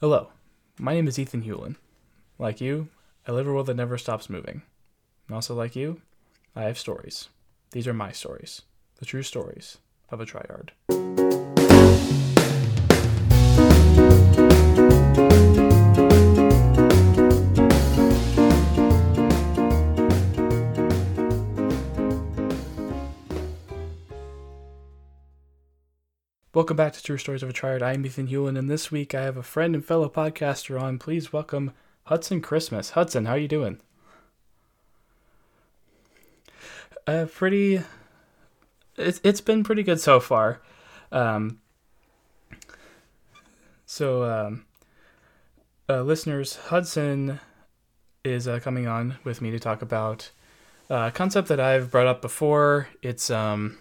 Hello, my name is Ethan Hewlin. Like you, I live a world that never stops moving. And also, like you, I have stories. These are my stories, the true stories of a tryhard. Welcome back to True Stories of a Tryhard. I'm Ethan Hewlin, and this week I have a friend and fellow podcaster on. Please welcome Hudson Christmas. Hudson, how are you doing? Uh, pretty. It's it's been pretty good so far. Um, so, um, uh, listeners, Hudson is uh, coming on with me to talk about uh, a concept that I've brought up before. It's um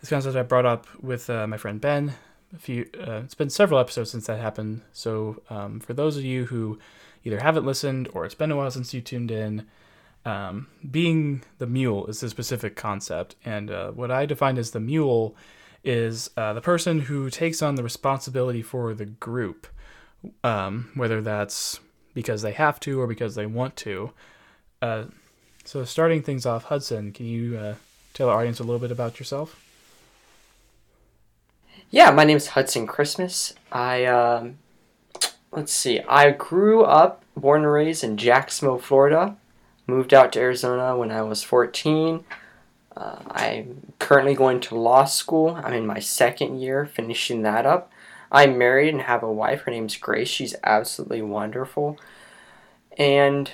this concept I brought up with uh, my friend Ben. A few, uh, it's been several episodes since that happened. So um, for those of you who either haven't listened or it's been a while since you tuned in, um, being the mule is a specific concept, and uh, what I define as the mule is uh, the person who takes on the responsibility for the group, um, whether that's because they have to or because they want to. Uh, so starting things off, Hudson, can you uh, tell our audience a little bit about yourself? Yeah, my name is Hudson Christmas. I um, let's see. I grew up, born and raised in Jacksonville, Florida. Moved out to Arizona when I was 14. Uh, I'm currently going to law school. I'm in my second year, finishing that up. I'm married and have a wife. Her name's Grace. She's absolutely wonderful. And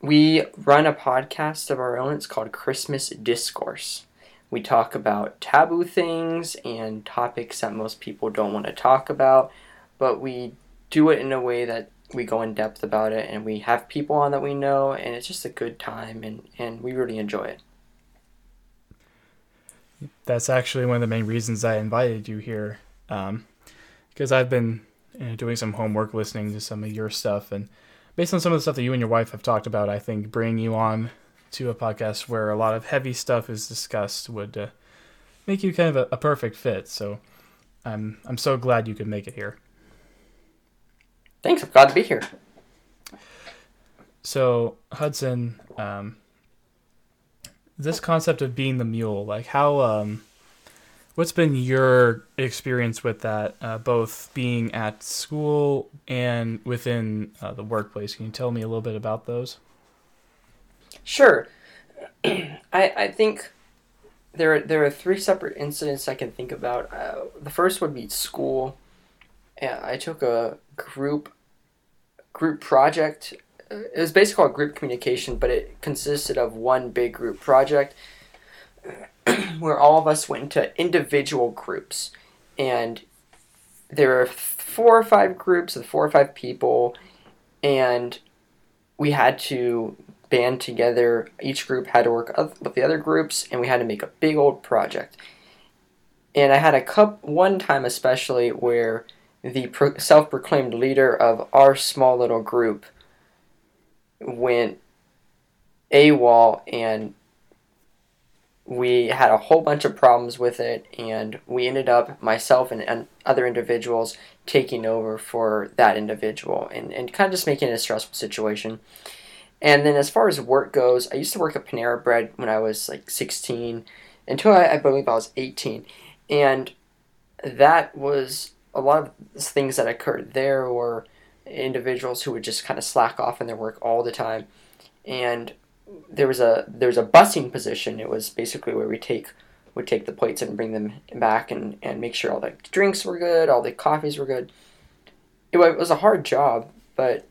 we run a podcast of our own. It's called Christmas Discourse. We talk about taboo things and topics that most people don't want to talk about, but we do it in a way that we go in depth about it and we have people on that we know and it's just a good time and, and we really enjoy it. That's actually one of the main reasons I invited you here. Um, because I've been you know, doing some homework listening to some of your stuff and based on some of the stuff that you and your wife have talked about, I think bringing you on to a podcast where a lot of heavy stuff is discussed would uh, make you kind of a, a, perfect fit. So I'm I'm so glad you could make it here. Thanks. I'm glad to be here. So Hudson, um, this concept of being the mule, like how um, what's been your experience with that, uh, both being at school and within uh, the workplace? Can you tell me a little bit about those? Sure. I I think there are, there are three separate incidents I can think about. Uh, the first would be school. Yeah, I took a group group project. It was basically called group communication, but it consisted of one big group project where all of us went into individual groups, and there were four or five groups of four or five people, and we had to band together. Each group had to work with the other groups, and we had to make a big old project. And I had a cup one time especially where the self-proclaimed leader of our small little group went AWOL and we had a whole bunch of problems with it and we ended up myself and, and other individuals taking over for that individual and, and kind of just making it a stressful situation and then as far as work goes, I used to work at Panera Bread when I was like 16 until I, I believe I was 18. And that was a lot of things that occurred there were individuals who would just kind of slack off in their work all the time. And there was a there was a busing position. It was basically where we take would take the plates and bring them back and, and make sure all the drinks were good, all the coffees were good. It, it was a hard job, but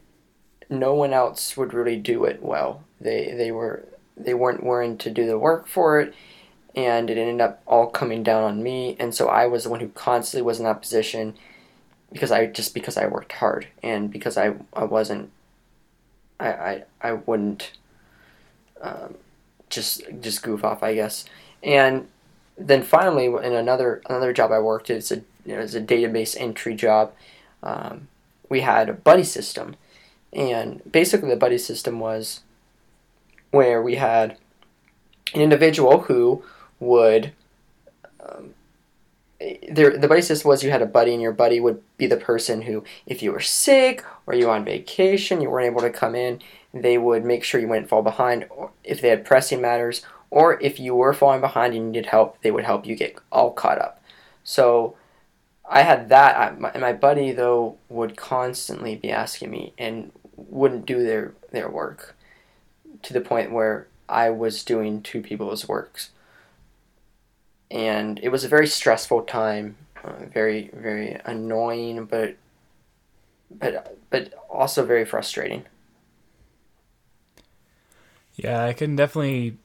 no one else would really do it well. They they were they weren't willing to do the work for it, and it ended up all coming down on me. And so I was the one who constantly was in that position because I just because I worked hard and because I I wasn't I I, I wouldn't um, just just goof off I guess. And then finally in another another job I worked it's a you know, it's a database entry job. Um, we had a buddy system and basically, the buddy system was where we had an individual who would um, there the buddy system was you had a buddy and your buddy would be the person who if you were sick or you were on vacation you weren't able to come in they would make sure you wouldn't fall behind or if they had pressing matters or if you were falling behind and needed help they would help you get all caught up. So i had that and my buddy though would constantly be asking me and wouldn't do their their work to the point where i was doing two people's works and it was a very stressful time, uh, very very annoying, but but but also very frustrating. Yeah, I can definitely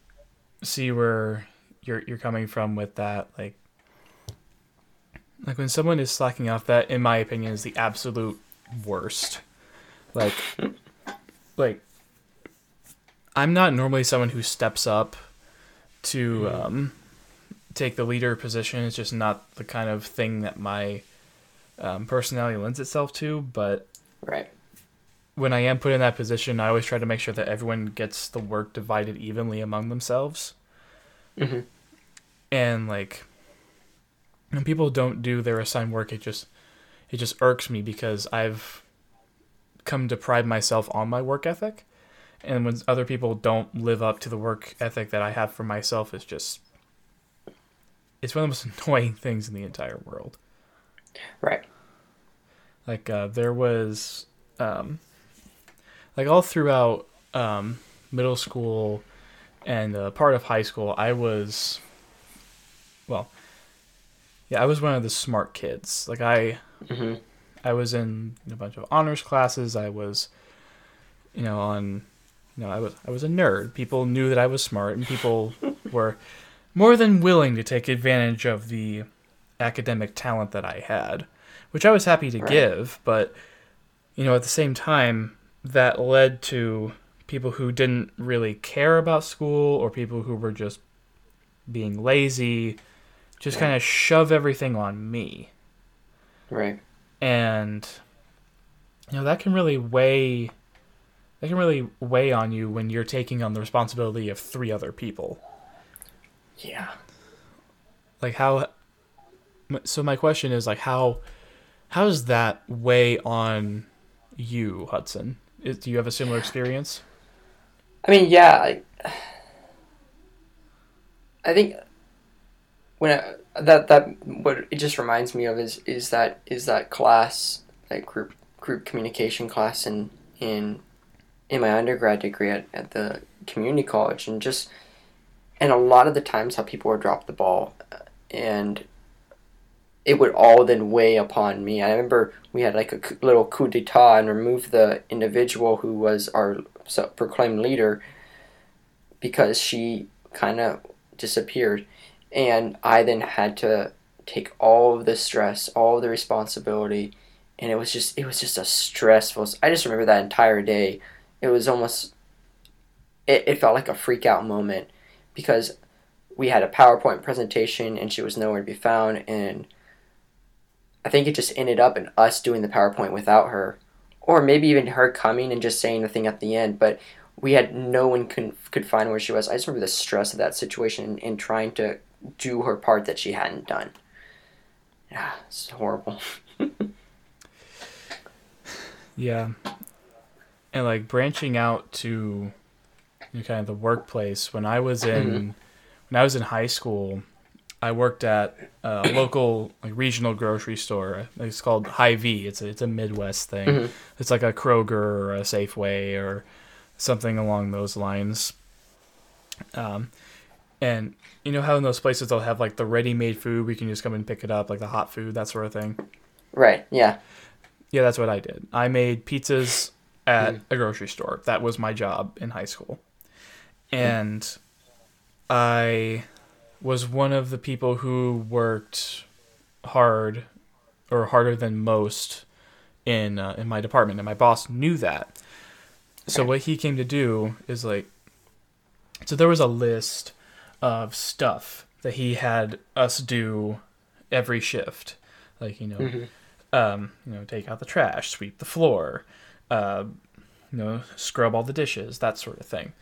see where you're you're coming from with that. Like, like when someone is slacking off, that in my opinion is the absolute worst. Like, like I'm not normally someone who steps up to um, take the leader position. It's just not the kind of thing that my um, personality lends itself to. But right when I am put in that position, I always try to make sure that everyone gets the work divided evenly among themselves. Mm-hmm. And like, when people don't do their assigned work, it just it just irks me because I've come to pride myself on my work ethic. And when other people don't live up to the work ethic that I have for myself, it's just it's one of the most annoying things in the entire world. Right. Like uh, there was, um, like all throughout um, middle school and uh, part of high school, I was, well, yeah, I was one of the smart kids. Like I, mm-hmm. I was in a bunch of honors classes. I was, you know, on, you know, I was I was a nerd. People knew that I was smart, and people were more than willing to take advantage of the academic talent that I had, which I was happy to right. give, but you know, at the same time, that led to people who didn't really care about school or people who were just being lazy just kind of shove everything on me. Right. And you know, that can really weigh that can really weigh on you when you're taking on the responsibility of three other people. Yeah. Like how so my question is like how how does that weigh on you, Hudson? Is, do you have a similar experience? I mean, yeah, I, I think when I, that that what it just reminds me of is is that is that class that group group communication class in in in my undergrad degree at, at the community college and just and a lot of the times how people would drop the ball uh, and it would all then weigh upon me. I remember we had like a little coup d'etat and removed the individual who was our proclaimed leader because she kind of disappeared. And I then had to take all of the stress, all of the responsibility, and it was just it was just a stressful. I just remember that entire day. It was almost it, it felt like a freak out moment because we had a PowerPoint presentation and she was nowhere to be found and I think it just ended up in us doing the PowerPoint without her or maybe even her coming and just saying the thing at the end but we had no one could, could find where she was. I just remember the stress of that situation and trying to do her part that she hadn't done. Yeah, it's horrible. yeah. And like branching out to you know, kind of the workplace. When I was in mm-hmm. when I was in high school, I worked at a local like regional grocery store. It's called Hy-Vee. It's a it's a Midwest thing. Mm-hmm. It's like a Kroger or a Safeway or something along those lines. Um, and you know how in those places they'll have like the ready-made food we can just come and pick it up, like the hot food, that sort of thing. Right. Yeah. Yeah, that's what I did. I made pizzas at mm. a grocery store. That was my job in high school and I was one of the people who worked hard or harder than most in uh, in my department, and my boss knew that. So what he came to do is like, so there was a list of stuff that he had us do every shift, like you know, mm-hmm. um, you know, take out the trash, sweep the floor, uh, you know, scrub all the dishes, that sort of thing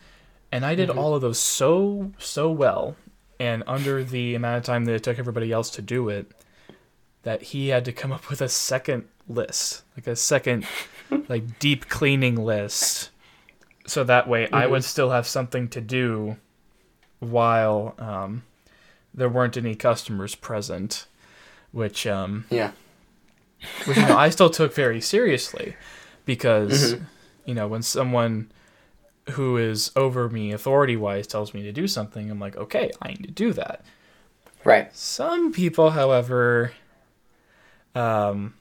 and I did mm-hmm. all of those so so well, and under the amount of time that it took everybody else to do it, that he had to come up with a second list, like a second, like deep cleaning list, so that way I would still have something to do while um, there weren't any customers present, which um, Yeah. which you know, I still took very seriously because you know when someone who is over me authority wise tells me to do something, I'm like, okay, I need to do that. Right. Some people, however, um,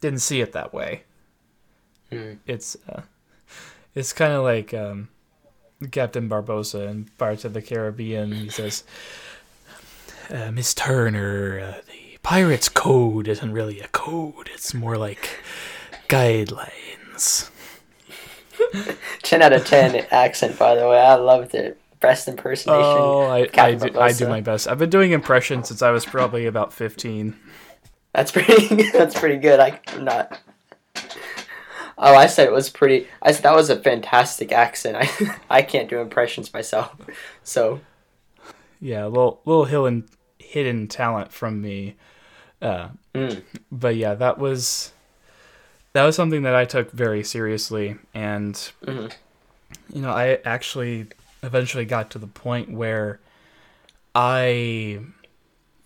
didn't see it that way. Mm. It's uh, it's kind of like um, Captain Barbossa in Pirates of the Caribbean. He says, uh, "Miss Turner, uh, the pirate's code isn't really a code. It's more like guidelines." 10 out of 10 accent, by the way. I loved it. Best impersonation. Oh, I, I, do, I do my best. I've been doing impressions since I was probably about 15. That's pretty. That's pretty good. I, I'm not. Oh, I said it was pretty. I said that was a fantastic accent. I I can't do impressions myself, so Yeah, a little little hidden hidden talent from me. Uh, mm, but yeah, that was that was something that I took very seriously, and Mhm. you know, I actually eventually got to the point where I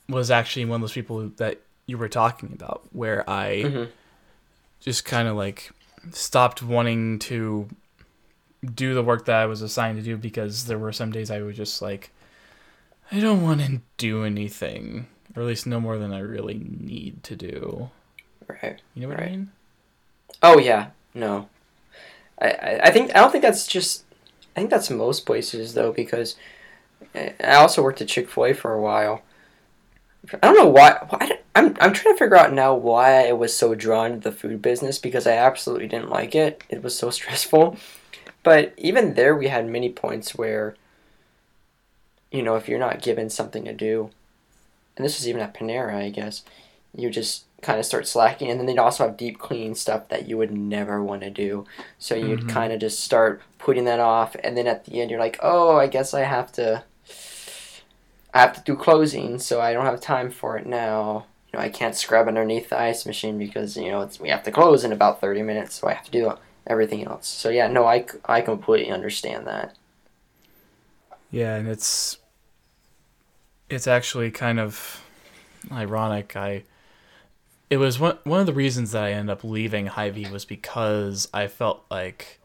was actually one of those people that you were talking about, where I Mhm. just kind of like stopped wanting to do the work that I was assigned to do because there were some days I was just like I don't want to do anything, or at least no more than I really need to do. right. You know what I mean? Oh yeah, no. I, I I think I don't think that's just. I think that's most places though because I I also worked at Chick Fil A for a while. I don't know why. why I'm I'm trying to figure out now why I was so drawn to the food business because I absolutely didn't like it. It was so stressful. But even there, we had many points where. You know, if you're not given something to do, and this was even at Panera, I guess, you just kind of start slacking and then they'd also have deep clean stuff that you would never want to do so you'd Mhm. kind of just start putting that off and then at the end you're like oh i guess i have to i have to do closing so i don't have time for it now you know i can't scrub underneath the ice machine because you know it's we have to close in about 30 minutes so i have to do everything else so yeah no I I completely understand that Yeah, and it's it's actually kind of ironic. I it was one one of the reasons that I ended up leaving Hy-Vee was because I felt like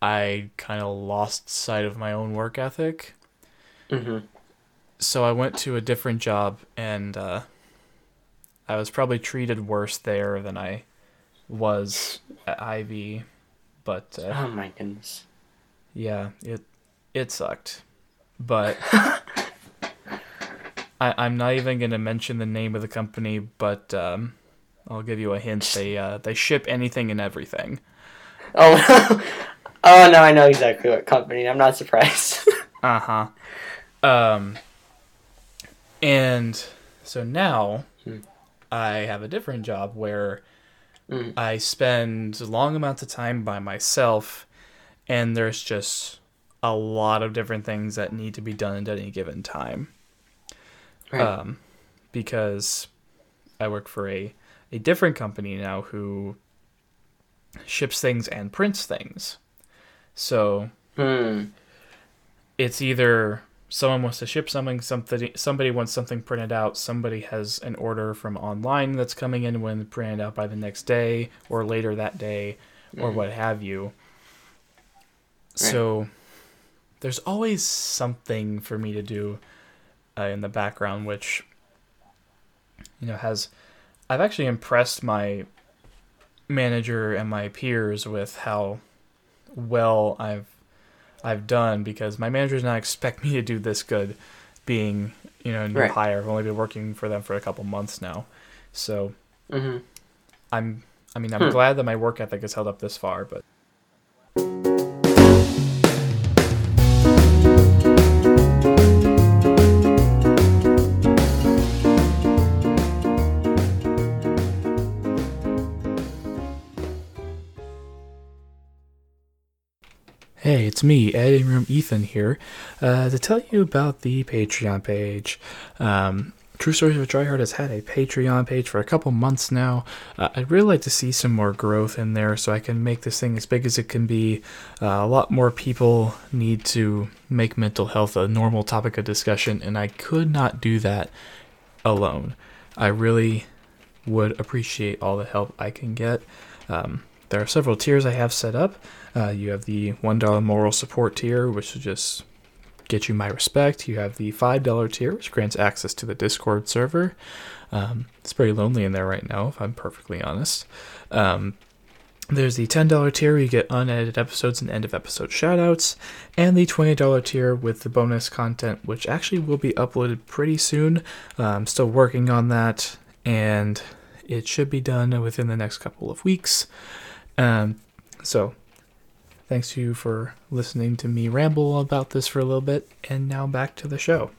I kind of lost sight of my own work ethic. mm-hmm. So I went to a different job and uh, I was probably treated worse there than I was at Hy-Vee. But uh, oh my goodness yeah, it it sucked. But I, I'm not even gonna mention the name of the company, but um, I'll give you a hint. They uh, they ship anything and everything. oh oh no i know exactly what company i'm not surprised Uh huh. Um. And so now Hmm. I have a different job where Mm. I spend long amounts of time by myself, and there's just a lot of different things that need to be done at any given time. Right. Um, because I work for a a different company now who ships things and prints things. So hmm it's either someone wants to ship something, something somebody wants something printed out, somebody has an order from online that's coming in when printed out by the next day or later that day or Mhm. what have you. So there's always something for me to do uh, in the background which you know has I've actually impressed my manager and my peers with how well I've I've done because my manager does not expect me to do this good being, you know, a new Right. hire. I've only been working for them for a couple months now. So hmm I'm I mean I'm Hmm. glad that my work ethic has held up this far, but Hey, it's me, Editing Room Ethan here, uh, to tell you about the Patreon page. Um, True Stories of a Tryhard has had a Patreon page for a couple months now. Uh, I'd really like to see some more growth in there so I can make this thing as big as it can be. Uh, a lot more people need to make mental health a normal topic of discussion, and I could not do that alone. I really would appreciate all the help I can get. Um, there are several tiers I have set up. Uh, you have the $1 moral support tier, which is just get you my respect. You have the $5 tier, which grants access to the Discord server. Um, it's pretty lonely in there right now, if I'm perfectly honest. Um, there's the $10 tier where you get unedited episodes and end of episode shoutouts, and the $20 tier with the bonus content, which actually will be uploaded pretty soon. Uh, I'm still working on that, and it should be done within the next couple of weeks. Um, so Thanks to you for listening to me ramble about this for a little bit, and now back to the show.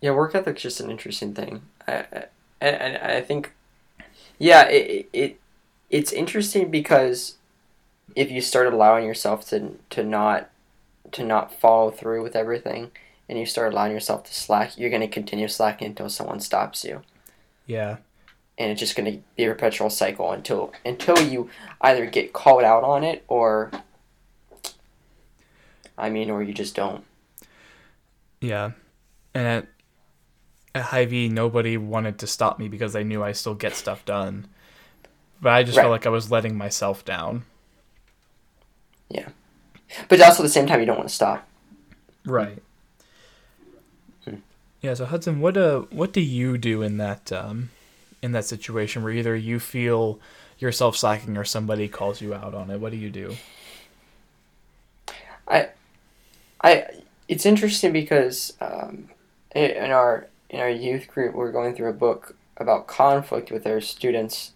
Yeah, work ethic's just an interesting thing. I, I, and I think, yeah, it, it it's interesting because if you start allowing yourself to to not to not follow through with everything and you start allowing yourself to slack, you're going to continue slacking until someone stops you. Yeah. And it's just going to be a perpetual cycle until until you either get called out on it or I mean or you just don't. Yeah. And at at Hy-Vee nobody wanted to stop me because they knew I still get stuff done. But I just right. felt like I was letting myself down. Yeah. But also at the same time, you don't want to stop. Right. Hmm. Yeah. So Hudson, what uh, what do you do in that um, in that situation where either you feel yourself slacking or somebody calls you out on it? What do you do? I, I, it's interesting because um, in our in our youth group, we're going through a book about conflict with our students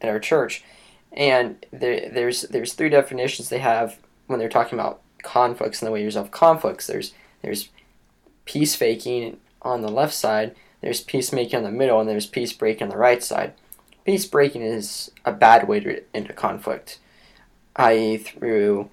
in our church, and there, there's there's three definitions they have when they're talking about conflicts and the way you resolve conflicts. There's there's peace faking on the left side, there's peacemaking on the middle, and there's peace breaking on the right side. Peace breaking is a bad way to end a conflict, i.e., through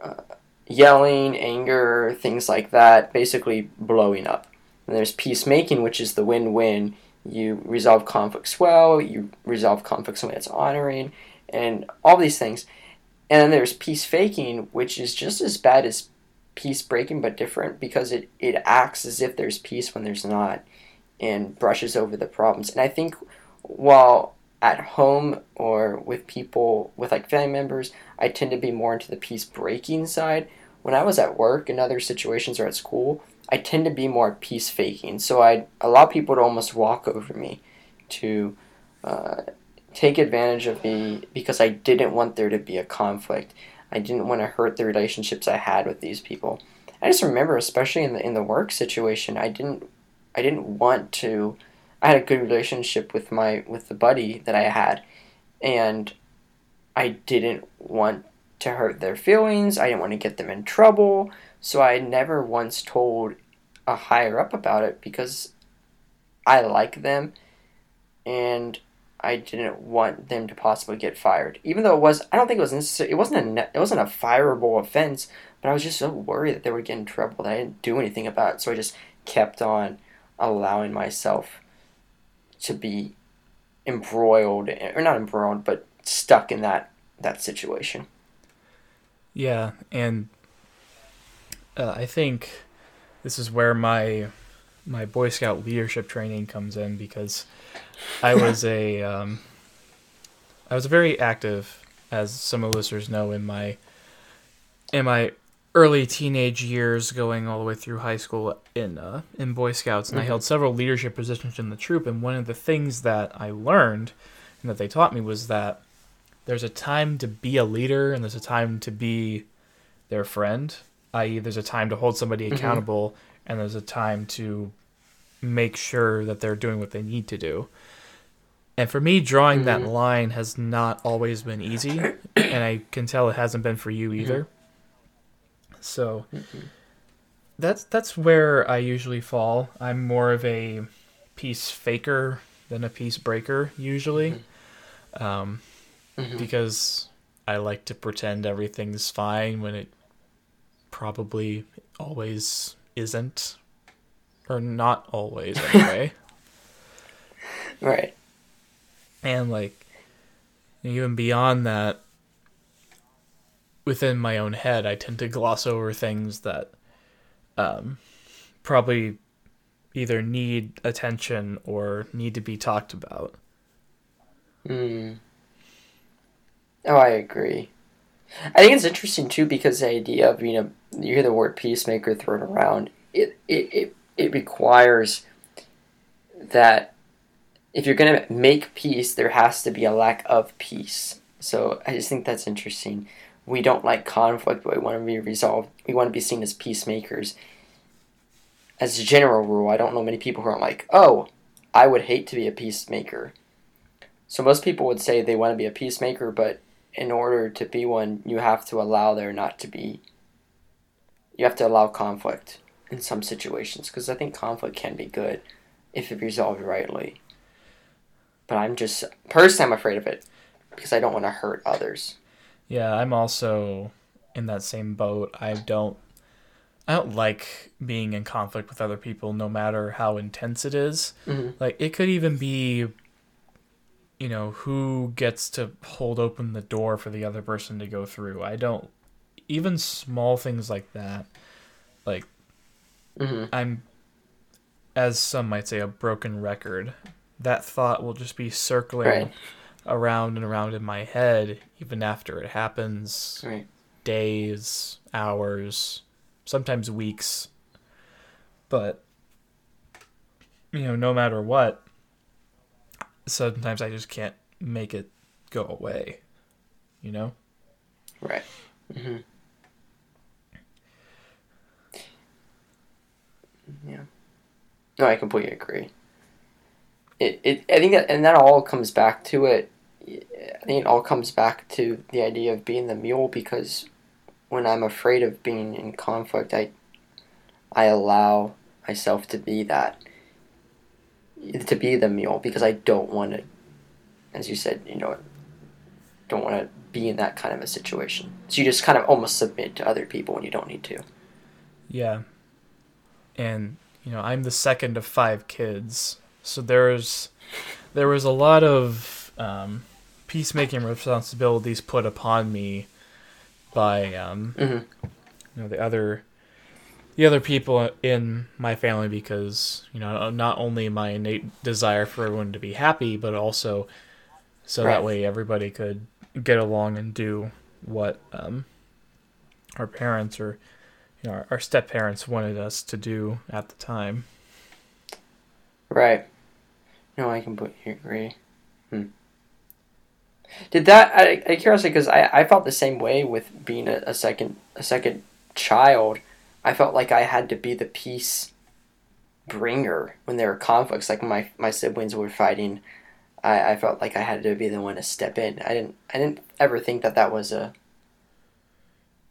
uh, yelling, anger, things like that, basically blowing up. And there's peacemaking, which is the win win. You resolve conflicts well, you resolve conflicts in a way that's honoring, and all these things. And then there's peace faking, which is just as bad as peace breaking, but different because it, it acts as if there's peace when there's not and brushes over the problems. And I think while at home or with people, with like family members, I tend to be more into the peace breaking side. When I was at work and other situations or at school, I tend to be more peace faking. So I allow people to almost walk over me to uh, take advantage of me because I didn't want there to be a conflict. I didn't want to hurt the relationships I had with these people. I just remember, especially in the in the work situation, I didn't I didn't want to. I had a good relationship with my with the buddy that I had, and I didn't want to hurt their feelings. I didn't want to get them in trouble. So I never once told a higher up about it because I like them and I didn't want them to possibly get fired. Even though it was, I don't think it was necessary. It wasn't a, it wasn't a fireable offense, but I was just so worried that they would get in trouble that I didn't do anything about it. So I just kept on allowing myself to be embroiled, or not embroiled, but stuck in that that situation. Yeah, and uh, I think this is where my my Boy Scout leadership training comes in because I was a um, I was very active, as some of the listeners know, in my in my early teenage years, going all the way through high school in uh, in Boy Scouts, and mm-hmm. I held several leadership positions in the troop. And one of the things that I learned and that they taught me was that there's a time to be a leader, and there's a time to be their friend. I.e., there's a time to hold somebody mm-hmm. accountable, mm-hmm. And there's a time to make sure that they're doing what they need to do. And for me, drawing mm-hmm. that line has not always been easy, and I can tell it hasn't been for you mm-hmm. either. Mm-hmm. So, that's that's where I usually fall. I'm more of a peace faker than a peace breaker usually, um, Mhm. because I like to pretend everything's fine when it probably always isn't, or not always anyway. Right. and like even beyond that within my own head i tend to gloss over things that um, probably either need attention or need to be talked about Mm. Oh, I agree. I think it's interesting too because the idea of being a you hear the word peacemaker thrown around. It it it, it requires that if you're gonna make peace, there has to be a lack of peace. So I just think that's interesting. We don't like conflict, but we want to be resolved. We want to be seen as peacemakers. As a general rule, I don't know many people who are like, "Oh, I would hate to be a peacemaker." So most people would say they want to be a peacemaker, but in order to be one, you have to allow there not to be. You have to allow conflict in some situations because I think conflict can be good if it resolved rightly. But I'm just personally, I'm afraid of it because I don't want to hurt others. yeah i'm also in that same boat i don't i don't like being in conflict with other people no matter how intense it is Mhm. like it could even be you know who gets to hold open the door for the other person to go through i don't even small things like that like hmm i'm as some might say a broken record that thought will just be circling Right. around and around in my head even after it happens Right. days hours sometimes weeks but you know no matter what sometimes i just can't make it go away you know Right. hmm Yeah. No, I completely agree. It, it, I think that, and that all comes back to it. I think it all comes back to the idea of being the mule because when I'm afraid of being in conflict, I, I allow myself to be that, to be the mule because I don't want to, as you said, you know, don't want to be in that kind of a situation. So you just kind of almost submit to other people when you don't need to. Yeah. And you know, I'm the second of five kids. So there's there was a lot of um, peacemaking responsibilities put upon me by um, hmm you know the other the other people in my family because you know not only my innate desire for everyone to be happy but also so Right. that way everybody could get along and do what um, our parents or our, our step parents wanted us to do at the time Right. No, I completely agree. Hmm. Did that? I, I curiosity because I, I felt the same way with being a, a second a second child. I felt like I had to be the peace bringer when there were conflicts. Like my my siblings were fighting, I, I felt like I had to be the one to step in. I didn't I didn't ever think that that was a.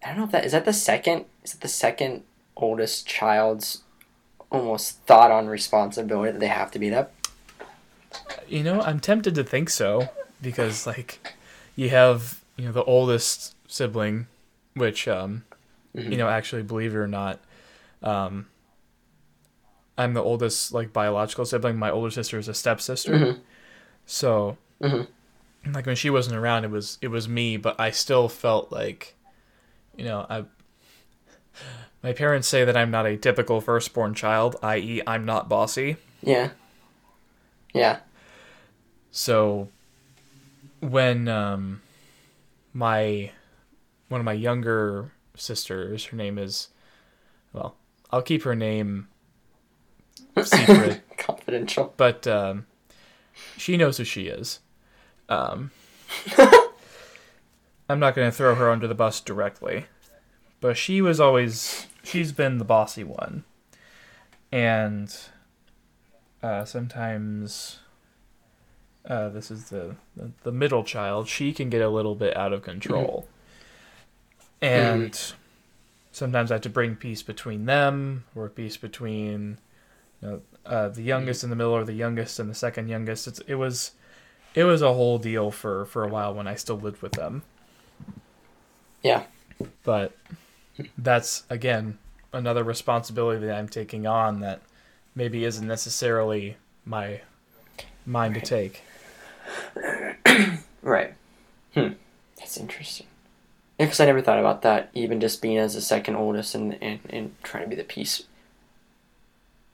I don't know if that is that the second is it the second oldest child's almost thought on responsibility that they have to be that you know i'm tempted to think so because like you have you know the oldest sibling which um Mhm. you know actually believe it or not um i'm the oldest like biological sibling my older sister is a stepsister Mhm. so Mhm. like when she wasn't around it was it was me but i still felt like you know i my parents say that i'm not a typical firstborn child i.e i'm not bossy Yeah. Yeah. So when um my one of my younger sisters, her name is well, I'll keep her name secret, Confidential. but um she knows who she is. Um I'm not going to throw her under the bus directly, but she was always she's been the bossy one. And uh sometimes uh, this is the, the middle child. She can get a little bit out of control, and sometimes I have to bring peace between them or peace between you know, uh, the youngest in the middle or the youngest and the second youngest. It's, it was it was a whole deal for for a while when I still lived with them. Yeah. But that's again another responsibility that I'm taking on that maybe isn't necessarily my mine to take. Right. Hmm. That's interesting. Because I never thought about that, even just being as the second oldest and, and, and trying to be the peace,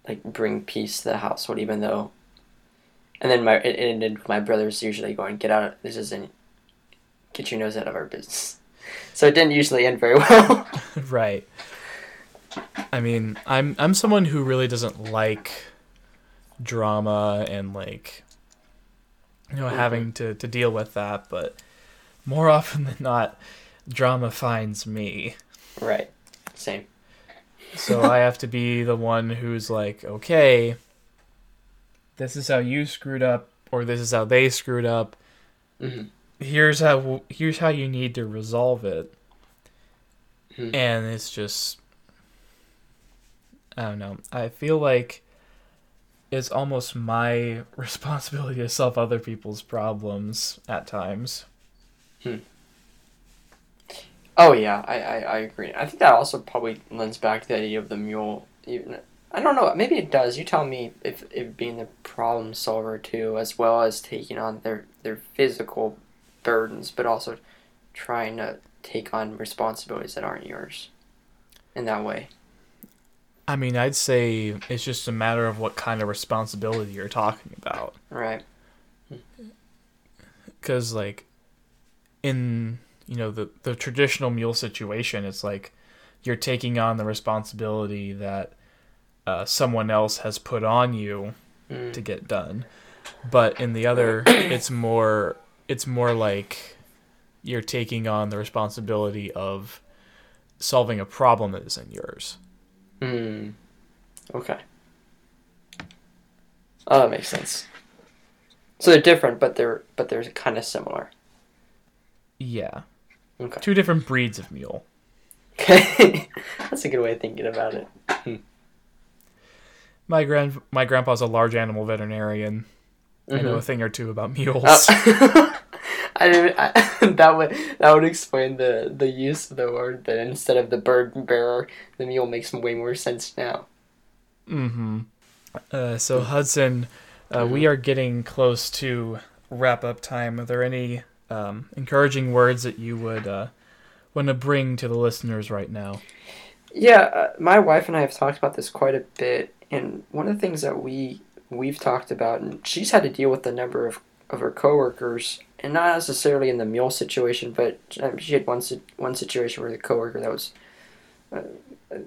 like bring peace to the household, even though. And then my it ended my brothers usually going, "Get out! This isn't. Get your nose out of our business." So it didn't usually end very well. right. I mean, I'm I'm someone who really doesn't like drama and like you know having to to deal with that, but more often than not drama finds me. Right. Same. So I have to be the one who's like, "Okay, this is how you screwed up or this is how they screwed up. hmm Here's how here's how you need to resolve it." Mhm. And it's just I don't know. I feel like it's almost my responsibility to solve other people's problems at times. Oh yeah, I, I, I agree. I think that also probably lends back to the idea of the mule. Even I don't know. Maybe it does. You tell me if, if being the problem solver too, as well as taking on their their physical burdens, but also trying to take on responsibilities that aren't yours. In that way. I mean, I'd say it's just a matter of what kind of responsibility you're talking about. Right. Because, like, in, you know, the, the traditional mule situation, it's like you're taking on the responsibility that uh, someone else has put on you Mm. to get done. But in the other, it's more it's more like you're taking on the responsibility of solving a problem that isn't yours. Hmm. Okay. Oh, that makes sense. So they're different, but they're but they're kind of similar. Yeah. Okay. Two different breeds of mule. Okay. That's a good way of thinking about it. My grand my grandpa's a large animal veterinarian. I know Mhm. a thing or two about mules. Oh. I didn't. I, that would that would explain the the use of the word. That instead of the bird bearer, the mule makes way more sense now. Mm-hmm. Uh, so Hudson, uh, we are getting close to wrap up time. Are there any um, encouraging words that you would uh, want to bring to the listeners right now? Yeah, uh, my wife and I have talked about this quite a bit, and one of the things that we we've talked about, and she's had to deal with the number of of her coworkers, and not necessarily in the mule situation, but um, she had one one situation where the coworker that was uh, a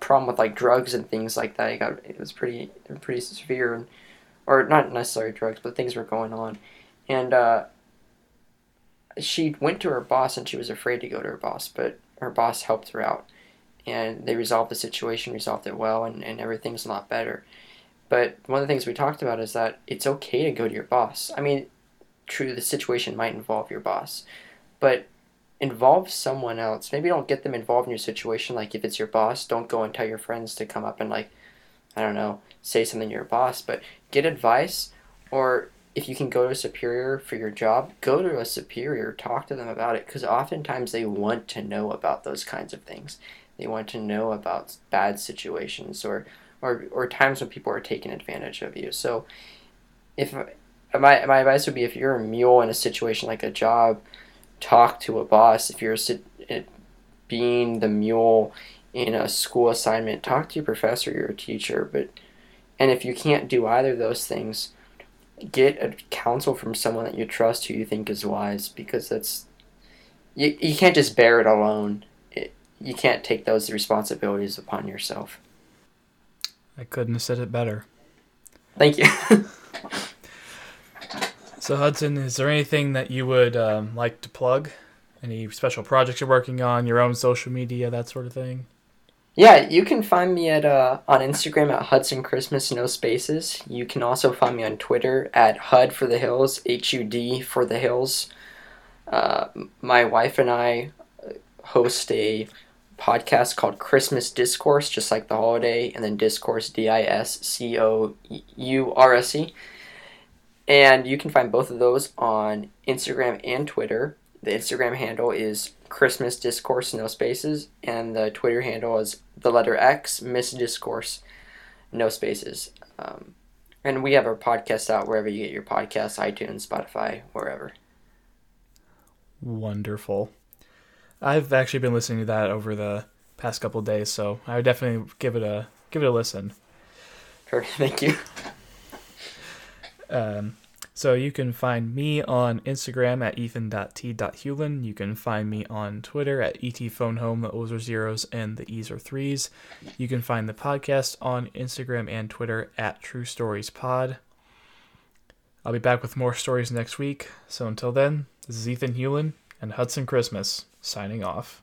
problem with like drugs and things like that. It got it was pretty pretty severe, and or not necessarily drugs, but things were going on, and uh, she went to her boss, and she was afraid to go to her boss, but her boss helped her out and they resolved the situation, resolved it well, and, and everything's a lot better. But one of the things we talked about is that it's okay to go to your boss. I mean, true, the situation might involve your boss, but involve someone else. Maybe don't get them involved in your situation. Like if it's your boss, don't go and tell your friends to come up and like, I don't know, say something to your boss. But get advice, or if you can go to a superior for your job, go to a superior, talk to them about it, because oftentimes they want to know about those kinds of things. They want to know about bad situations or or, or times when people are taking advantage of you. So, if my, my advice would be if you're a mule in a situation like a job, talk to a boss. If you're a, it- being the mule in a school assignment, talk to your professor, your teacher. But and if you can't do either of those things, get a counsel from someone that you trust who you think is wise because that's you, you can't just bear it alone. It, you can't take those responsibilities upon yourself. I couldn't have said it better. Thank you. So Hudson, is there anything that you would um, like to plug? Any special projects you're working on, your own social media, that sort of thing? Yeah, you can find me at uh, on Instagram at Hudson Christmas No Spaces. You can also find me on Twitter at Hud for the Hills, H U D for the Hills. Uh, my wife and I host a podcast called Christmas Discourse, just like the holiday, and then Discourse, D I S C O U R S E. And you can find both of those on Instagram and Twitter. The Instagram handle is Christmas Discourse, no spaces, and the Twitter handle is the letter X, Miss Discourse, no spaces. Um, and we have our podcast out wherever you get your podcasts, iTunes, Spotify, wherever. Wonderful. I've actually been listening to that over the past couple days, so I would definitely give it a give it a listen. Perfect. Thank you. Um, so you can find me on Instagram at ethan.t.hewlin. You can find me on Twitter at etphonehome. The O's are zeros and the E's are threes. You can find the podcast on Instagram and Twitter at True Stories Pod. I'll be back with more stories next week. So until then, this is Ethan Hewlin and Hudson Christmas signing off.